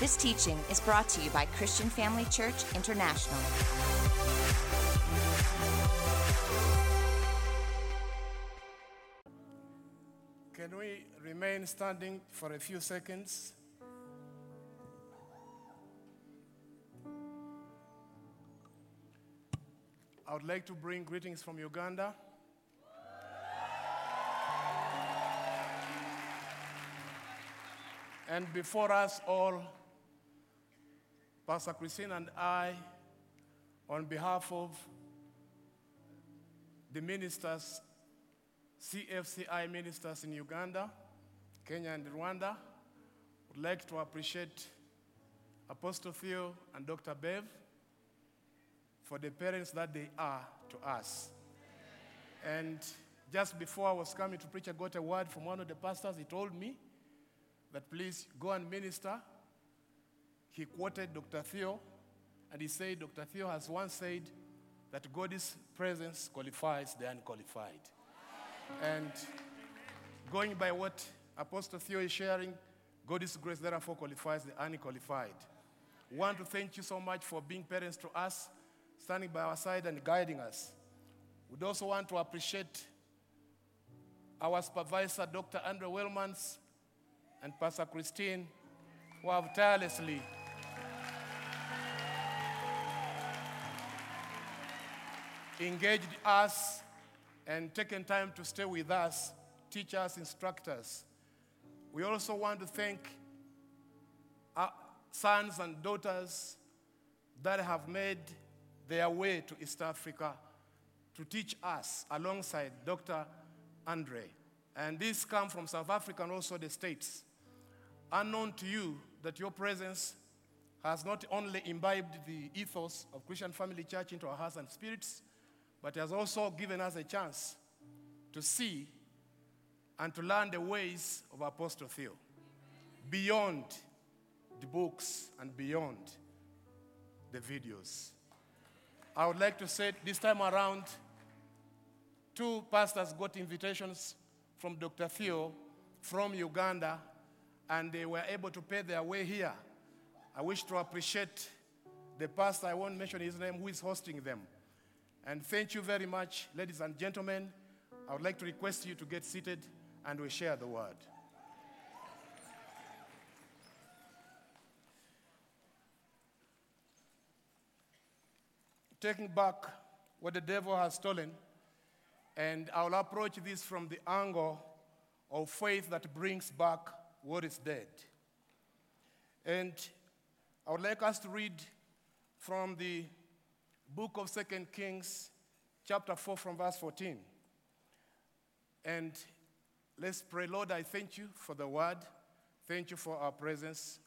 This teaching is brought to you by Christian Family Church International. Can we remain standing for a few seconds? I would like to bring greetings from Uganda. And before us all, Pastor Christine and I, on behalf of the ministers CFCI ministers in Uganda, Kenya, and Rwanda would like to appreciate Apostle Theo and Dr. Bev for the parents that they are to us. And just before I was coming to preach, I got a word from one of the pastors. He told me that please go and minister. He quoted Dr. Theo, and he said, Dr. Theo has once said that God's presence qualifies the unqualified. And going by what Apostle Theo is sharing, God's grace therefore qualifies the unqualified. We want to thank you so much for being parents to us, standing by our side and guiding us. We'd also want to appreciate our supervisor, Dr. Andre Wolmarans, and Pastor Christine, who have tirelessly engaged us and taken time to stay with us, teachers, instructors. We also want to thank our sons and daughters that have made their way to East Africa to teach us alongside Dr. Andre. And these come from South Africa and also the States. Unknown to you that your presence has not only imbibed the ethos of Christian Family Church into our hearts and spirits, but has also given us a chance to see and to learn the ways of Apostle Theo beyond the books and beyond the videos. I would like to say this time around, two pastors got invitations from Dr. Theo from Uganda, and they were able to pay their way here. I wish to appreciate the pastor, I won't mention his name, who is hosting them. And thank you very much, ladies and gentlemen. I would like to request you to get seated and we share the word. Taking back what the devil has stolen, and I'll approach this from the angle of faith that brings back what is dead. And I would like us to read from the book of Second Kings, chapter 4, from verse 14. And let's pray. Lord, I thank you for the word. Thank you for our presence.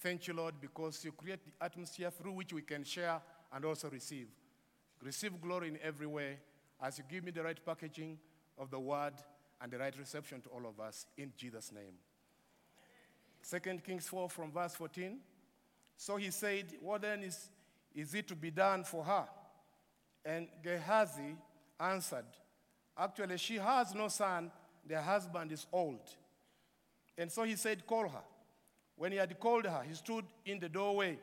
Thank you, Lord, because you create the atmosphere through which we can share and also receive. Receive glory in every way as you give me the right packaging of the word and the right reception to all of us in Jesus' name. Second Kings 4 from verse 14. So he said, What then is, is it to be done for her? And Gehazi answered, Actually, she has no son, their husband is old. And so he said, Call her. When he had called her, he stood in the doorway.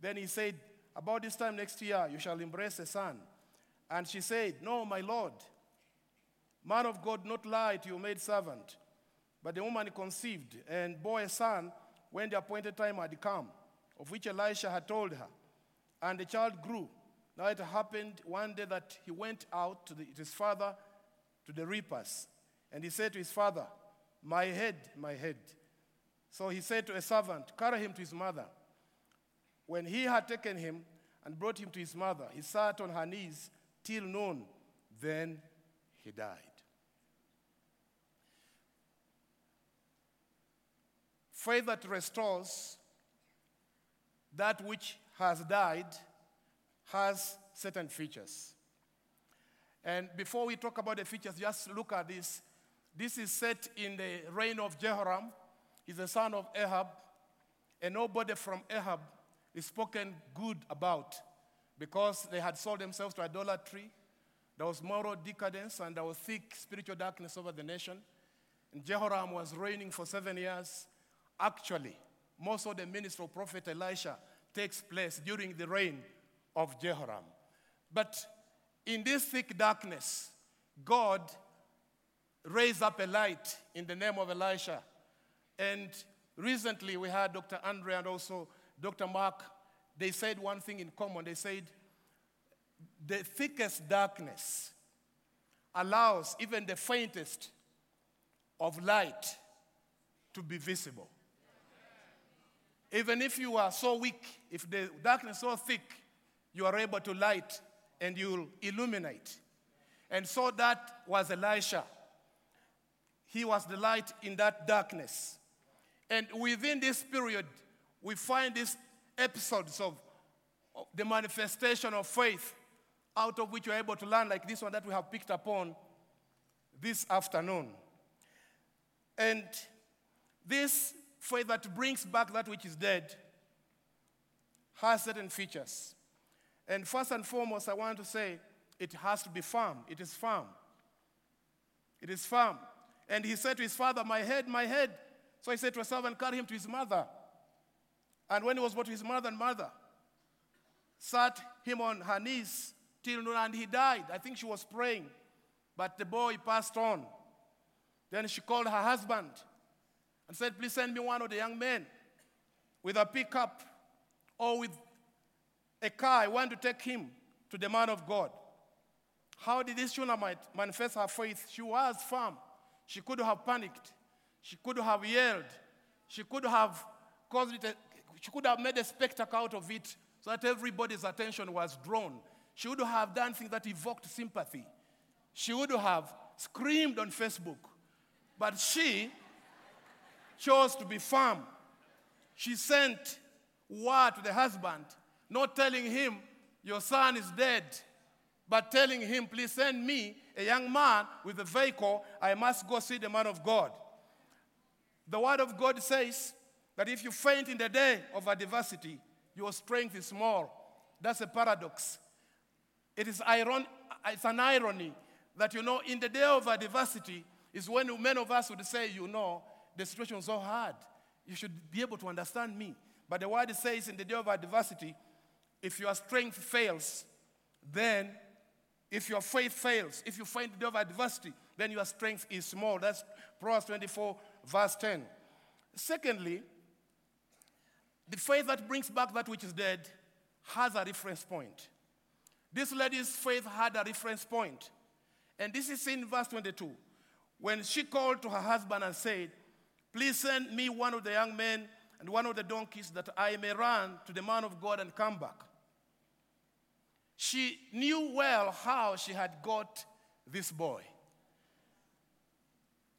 Then he said, About this time next year, you shall embrace a son. And she said, No, my Lord. Man of God, not lie to your maidservant. But the woman conceived and bore a son when the appointed time had come, of which Elisha had told her. And the child grew. Now it happened one day that he went out to, the, to his father to the reapers. And he said to his father, My head, my head. So he said to a servant, Carry him to his mother. When he had taken him and brought him to his mother, he sat on her knees till noon. Then he died. Faith that restores that which has died has certain features. And before we talk about the features, just look at this. This is set in the reign of Jehoram. He's the son of Ahab. And nobody from Ahab is spoken good about because they had sold themselves to idolatry. There was moral decadence and there was thick spiritual darkness over the nation. And Jehoram was reigning for seven years. Actually, most of the ministry of Prophet Elisha takes place during the reign of Jehoram. But in this thick darkness, God raised up a light in the name of Elisha. And recently we had Dr. Andre and also Dr. Mark. They said one thing in common. They said, the thickest darkness allows even the faintest of light to be visible. Even if you are so weak, if the darkness so thick, you are able to light and you'll illuminate. And so that was Elisha. He was the light in that darkness. And within this period, we find these episodes of, of the manifestation of faith out of which you're able to learn, like this one that we have picked upon this afternoon. And this faith that brings back that which is dead has certain features. And first and foremost, I want to say it has to be firm. It is firm. It is firm. And he said to his father, My head, my head. So he said to a servant, Carry him to his mother. And when he was brought to his mother and mother, sat him on her knees till noon, and he died. I think she was praying, but the boy passed on. Then she called her husband and said, Please send me one of the young men with a pickup or with a car. I want to take him to the man of God. How did this Shunammite manifest her faith? She was firm. She could have panicked. She could have yelled. She could have caused it, a, she could have made a spectacle out of it so that everybody's attention was drawn. She would have done things that evoked sympathy. She would have screamed on Facebook. But she chose to be firm. She sent word to the husband, not telling him, Your son is dead, but telling him, Please send me a young man with a vehicle. I must go see the man of God. The word of God says that if you faint in the day of adversity, your strength is small. That's a paradox. It is iron- it's an irony that, you know, in the day of adversity is when many of us would say, you know, the situation is so hard. You should be able to understand me. But the word says in the day of adversity, if your strength fails, then if your faith fails, if you find the day of adversity, then your strength is small. That's Proverbs 24, verse 10. Secondly, the faith that brings back that which is dead has a reference point. This lady's faith had a reference point. And this is in verse 22. When she called to her husband and said, Please send me one of the young men and one of the donkeys that I may run to the man of God and come back. She knew well how she had got this boy.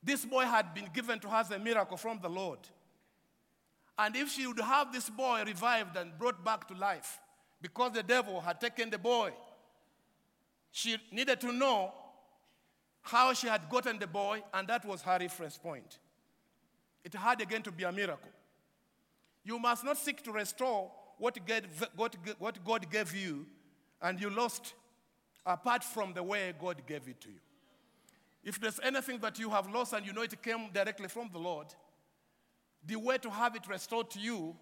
This boy had been given to her as a miracle from the Lord. And if she would have this boy revived and brought back to life, because the devil had taken the boy, she needed to know how she had gotten the boy, and that was her reference point. It had again to be a miracle. You must not seek to restore what God gave you and you lost apart from the way God gave it to you. If there's anything that you have lost and you know it came directly from the Lord, the way to have it restored to you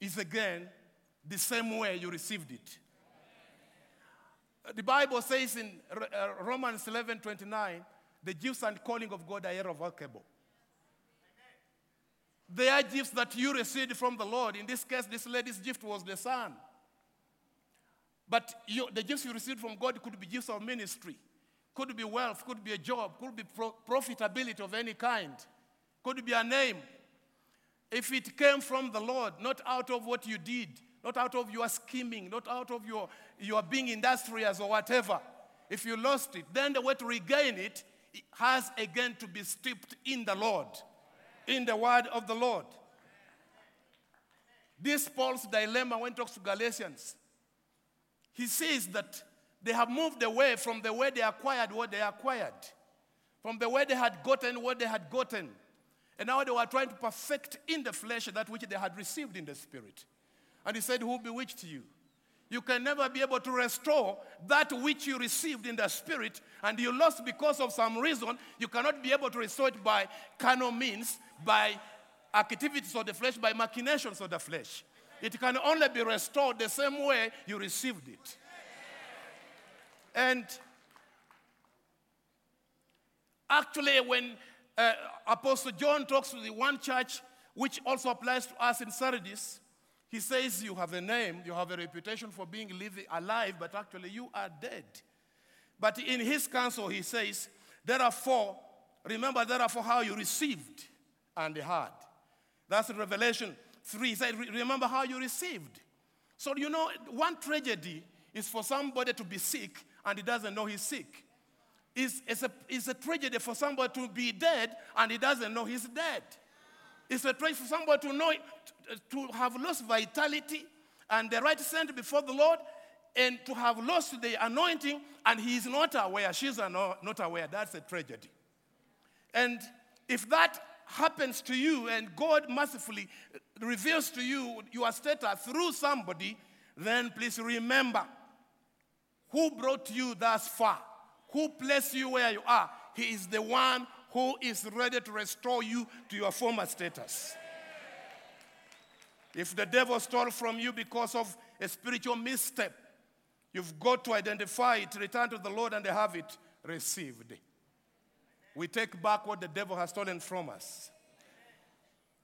is again the same way you received it. The Bible says in uh, Romans 11 29, the gifts and calling of God are irrevocable. They are gifts that you received from the Lord. In this case, this lady's gift was the son. But you, the gifts you received from God could be gifts of ministry, could be wealth, could be a job, could be pro- profitability of any kind, could be a name. If it came from the Lord, not out of what you did, not out of your scheming, not out of your, your being industrious or whatever. If you lost it, then the way to regain it has again to be steeped in the Lord, in the word of the Lord. This Paul's dilemma when he talks to Galatians. He says that they have moved away from the way they acquired what they acquired, from the way they had gotten what they had gotten. And now they were trying to perfect in the flesh that which they had received in the spirit. And he said, Who bewitched you? You can never be able to restore that which you received in the spirit and you lost because of some reason. You cannot be able to restore it by carnal means, by activities of the flesh, by machinations of the flesh. It can only be restored the same way you received it. And actually, when uh, Apostle John talks to the one church, which also applies to us in Sardis, he says, You have a name, you have a reputation for being living alive, but actually you are dead. But in his counsel, he says, Therefore, remember, therefore, how you received and heard. That's Revelation 3. He said, Remember how you received. So, you know, one tragedy is for somebody to be sick and he doesn't know he's sick. It's, it's, a, it's a tragedy for somebody to be dead and he doesn't know he's dead. It's a tragedy for somebody to know, to have lost vitality and the right scent before the Lord and to have lost the anointing and he is not aware, she's not aware. That's a tragedy. And if that happens to you and God mercifully reveals to you your status through somebody, then please remember who brought you thus far, who placed you where you are. He is the one who is ready to restore you to your former status. If the devil stole from you because of a spiritual misstep, you've got to identify it, return to the Lord, and have it received. We take back what the devil has stolen from us.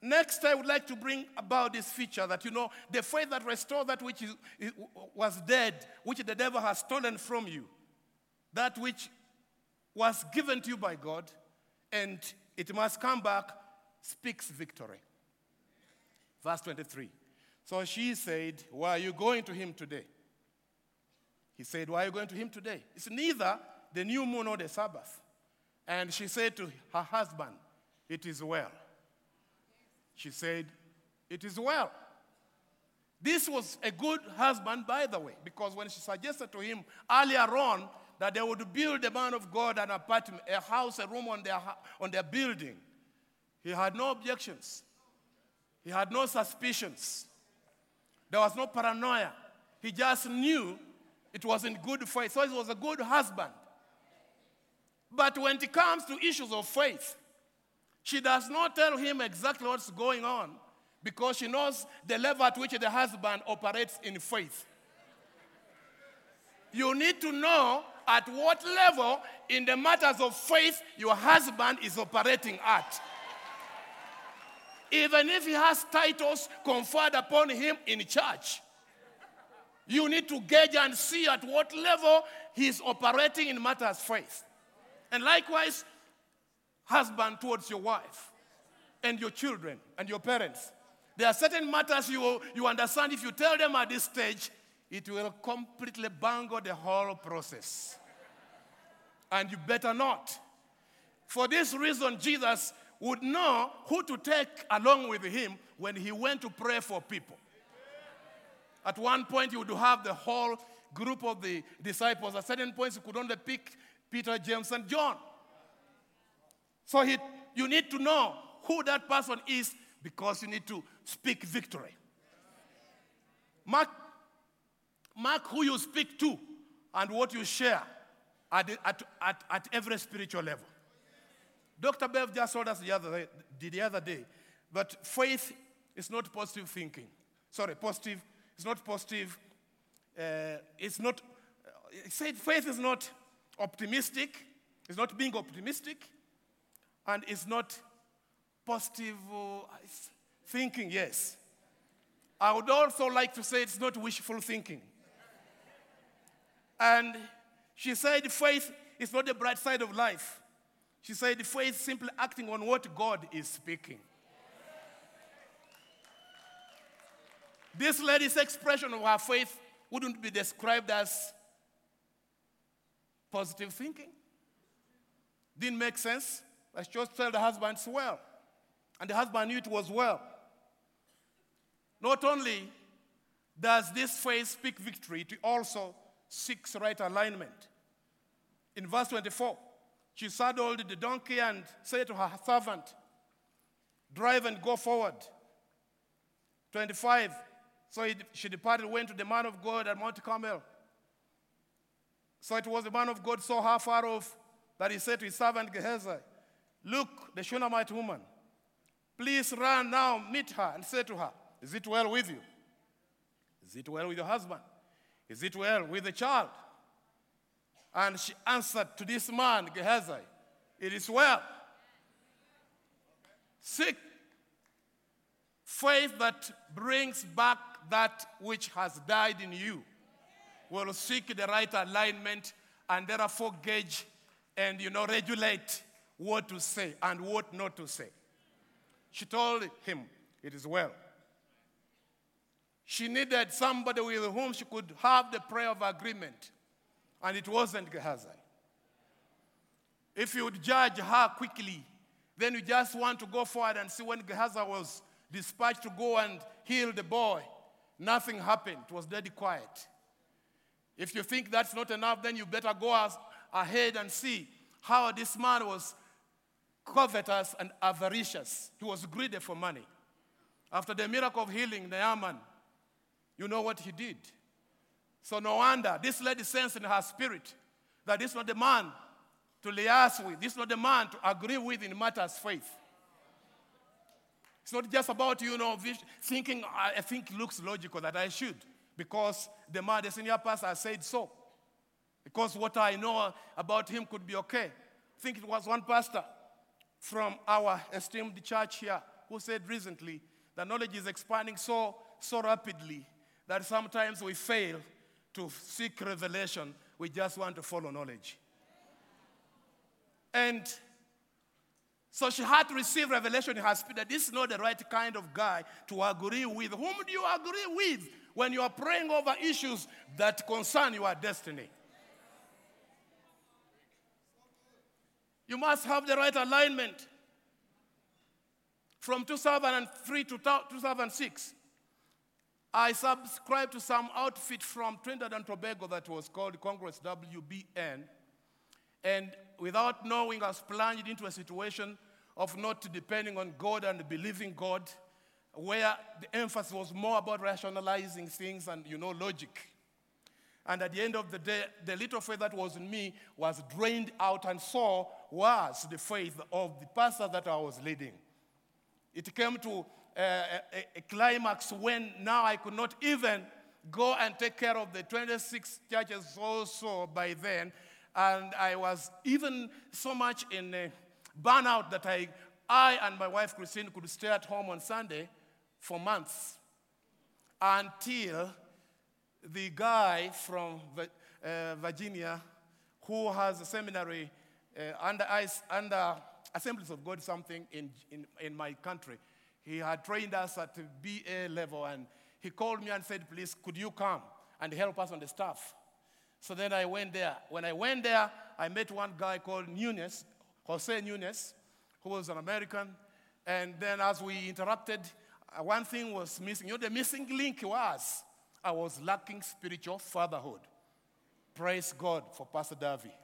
Next, I would like to bring about this feature that you know, the faith that restores that which is, was dead, which the devil has stolen from you, that which was given to you by God, and it must come back, speaks victory. Verse 23. So she said, Why are you going to him today? He said, Why are you going to him today? It's neither the new moon nor the Sabbath. And she said to her husband, It is well. She said, It is well. This was a good husband, by the way, because when she suggested to him earlier on that they would build the man of God an apartment, a house, a room on their, on their building, he had no objections. He had no suspicions. There was no paranoia. He just knew it wasn't good for faith. So he was a good husband. But when it comes to issues of faith, she does not tell him exactly what's going on because she knows the level at which the husband operates in faith. You need to know at what level in the matters of faith your husband is operating at. Even if he has titles conferred upon him in church, you need to gauge and see at what level he's operating in matters of faith. And likewise, husband towards your wife and your children and your parents. There are certain matters you, you understand if you tell them at this stage, it will completely bungle the whole process. And you better not. For this reason, Jesus would know who to take along with him when he went to pray for people. At one point, he would have the whole group of the disciples. At certain points, he could only pick Peter, James, and John. So he, you need to know who that person is because you need to speak victory. Mark, mark who you speak to and what you share at, at, at, at every spiritual level. Dr. Bev just told us the other, day, the other day that faith is not positive thinking. Sorry, positive. It's not positive. Uh, it's not. Uh, he said faith is not optimistic. It's not being optimistic and it's not positive uh, thinking, yes. I would also like to say it's not wishful thinking. And she said faith is not the bright side of life. She said faith is simply acting on what God is speaking. This lady's expression of her faith wouldn't be described as positive thinking. Didn't make sense. Let's just tell the husband it's well. And the husband knew it was well. Not only does this faith speak victory, it also seeks right alignment. In verse 24, she saddled the donkey and said to her servant, Drive and go forward. 25, so she departed, went to the man of God at Mount Carmel. So it was the man of God saw her far off that he said to his servant Gehazi, Look, the Shunammite woman. Please run now, meet her, and say to her, Is it well with you? Is it well with your husband? Is it well with the child? And she answered to this man, Gehazi, It is well. Seek faith that brings back that which has died in you. Will seek the right alignment and therefore gauge and you know regulate what to say and what not to say. She told him, It is well. She needed somebody with whom she could have the prayer of agreement, and it wasn't Gehazi. If you would judge her quickly, then you just want to go forward and see when Gehazi was dispatched to go and heal the boy. Nothing happened. It was dead quiet. If you think that's not enough, then you better go ahead and see how this man was covetous and avaricious. He was greedy for money. After the miracle of healing, Naaman you know what he did. So no wonder this lady sensed in her spirit that this is not the man to liaise with, this is not the man to agree with in matters faith. It's not just about, you know, thinking, I think looks logical that I should, because the man, the senior pastor, said so. Because what I know about him could be okay. I think it was one pastor from our esteemed church here who said recently that knowledge is expanding so, so rapidly that sometimes we fail to seek revelation, we just want to follow knowledge. And so she had to receive revelation in her spirit that this is not the right kind of guy to agree with. Whom do you agree with when you are praying over issues that concern your destiny? You must have the right alignment. From 2003 to 2006, I subscribed to some outfit from Trinidad and Tobago that was called Congress WBN. And without knowing, I was plunged into a situation of not depending on God and believing God, where the emphasis was more about rationalizing things and, you know, logic. And at the end of the day, the little faith that was in me was drained out, and so was the faith of the pastor that I was leading. It came to a, a, climax when now I could not even go and take care of the 26 churches also by then. And I was even so much in a burnout that I, I and my wife Christine could stay at home on Sunday for months until the guy from uh, Virginia who has a seminary uh, under, under Assemblies of God something in, in, in my country he had trained us at BA level, and he called me and said, Please, could you come and help us on the staff? So then I went there. When I went there, I met one guy called Nunes, Jose Nunes, who was an American. And then as we interacted, uh, one thing was missing. You know, the missing link was I was lacking spiritual fatherhood. Praise God for Pastor Davy.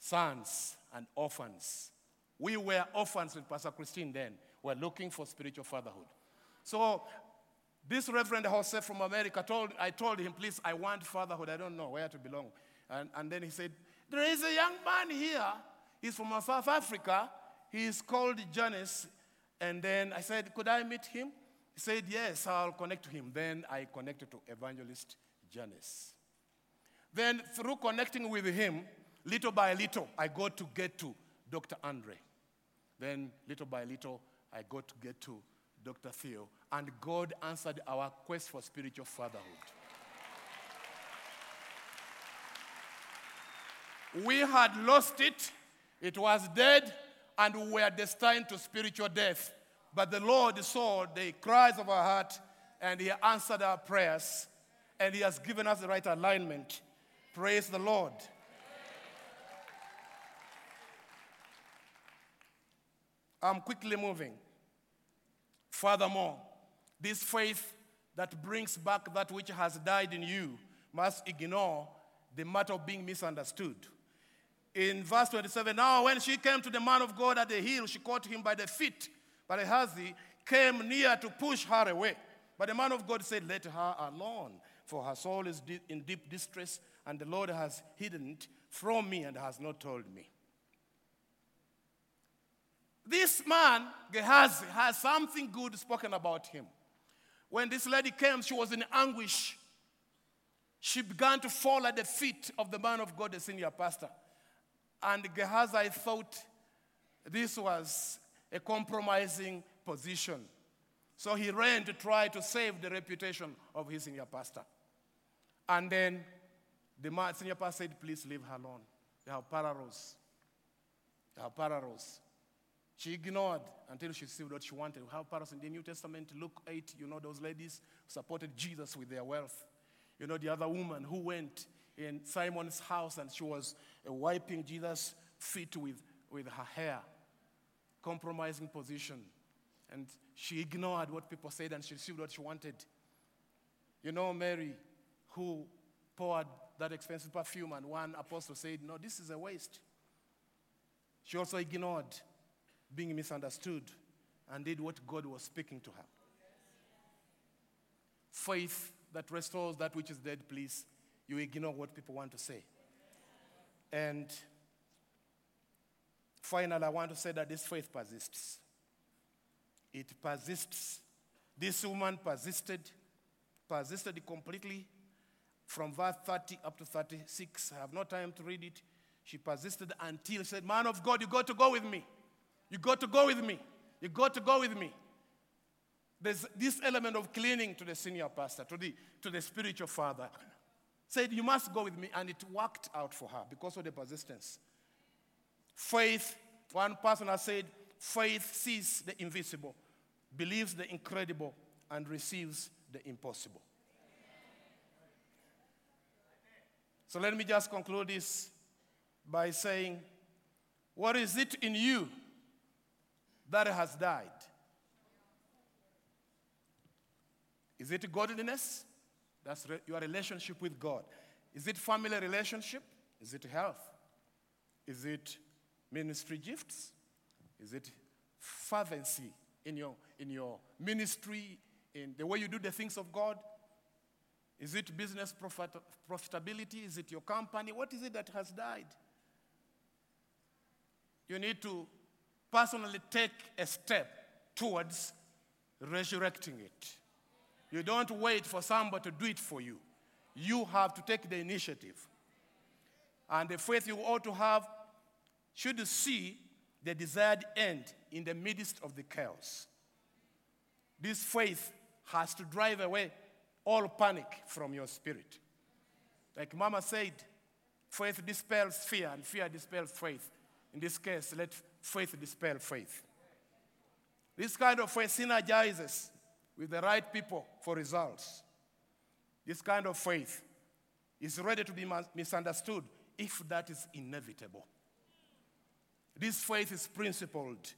Sons and orphans. We were orphans with Pastor Christine then were looking for spiritual fatherhood. So this Reverend Jose from America told, I told him, please, I want fatherhood. I don't know where to belong. And, and then he said, there is a young man here. He's from South Africa. He is called Janice. And then I said, could I meet him? He said, yes, I'll connect to him. Then I connected to evangelist Janice. Then through connecting with him, little by little, I got to get to Dr. Andre. Then little by little, I got to get to Dr. Theo, and God answered our quest for spiritual fatherhood. we had lost it, it was dead, and we were destined to spiritual death. But the Lord saw the cries of our heart, and He answered our prayers, and He has given us the right alignment. Praise the Lord. I'm quickly moving. Furthermore, this faith that brings back that which has died in you must ignore the matter of being misunderstood. In verse 27, now when she came to the man of God at the hill, she caught him by the feet. But Gehazi came near to push her away. But the man of God said, Let her alone, for her soul is in deep distress, and the Lord has hidden it from me and has not told me. This man, Gehazi, has something good spoken about him. When this lady came, she was in anguish. She began to fall at the feet of the man of God, the senior pastor. And Gehazi thought this was a compromising position. So he ran to try to save the reputation of his senior pastor. And then the senior pastor said, Please leave her alone. They have parallels. They have parallels. She ignored until she received what she wanted. We have in the New Testament. Luke 8, you know, those ladies supported Jesus with their wealth. You know, the other woman who went in Simon's house and she was uh, wiping Jesus' feet with, with her hair, compromising position. And she ignored what people said and she received what she wanted. You know, Mary, who poured that expensive perfume, and one apostle said, No, this is a waste. She also ignored being misunderstood and did what God was speaking to her. Faith that restores that which is dead, please. You ignore what people want to say. And finally, I want to say that this faith persists. It persists. This woman persisted, persisted completely from verse 30 up to 36. I have no time to read it. She persisted until she said, Man of God, you got to go with me. You got to go with me. You got to go with me. There's this element of cleaning to the senior pastor, to the, to the spiritual father. Said, You must go with me. And it worked out for her because of the persistence. Faith, one person has said, faith sees the invisible, believes the incredible, and receives the impossible. So let me just conclude this by saying, What is it in you that has died? Is it godliness? That's re- your relationship with God. Is it family relationship? Is it health? Is it ministry gifts? Is it fervency in your, in your ministry, in the way you do the things of God? Is it business profit, profitability? Is it your company? What is it that has died? You need to personally take a step towards resurrecting it. You don't wait for somebody to do it for you. You have to take the initiative. And the faith you ought to have should see the desired end in the midst of the chaos. This faith has to drive away all panic from your spirit. Like Mama said, faith dispels fear, and fear dispels faith. In this case, let faith dispel faith. This kind of faith synergizes with the right people for results. This kind of faith is ready to be misunderstood if that is inevitable. This faith is principled.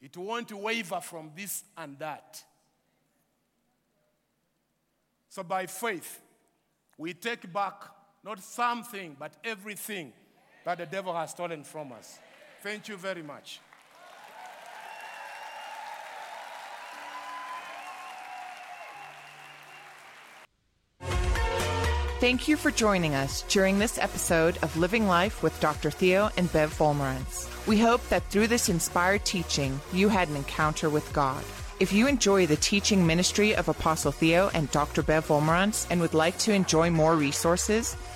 It won't waver from this and that. So by faith, we take back not something, but everything that the devil has stolen from us. Thank you very much. Thank you for joining us during this episode of Living Life with Dr. Theo and Bev Wolmarans. We hope that through this inspired teaching, you had an encounter with God. If you enjoy the teaching ministry of Apostle Theo and Dr. Bev Wolmarans and would like to enjoy more resources,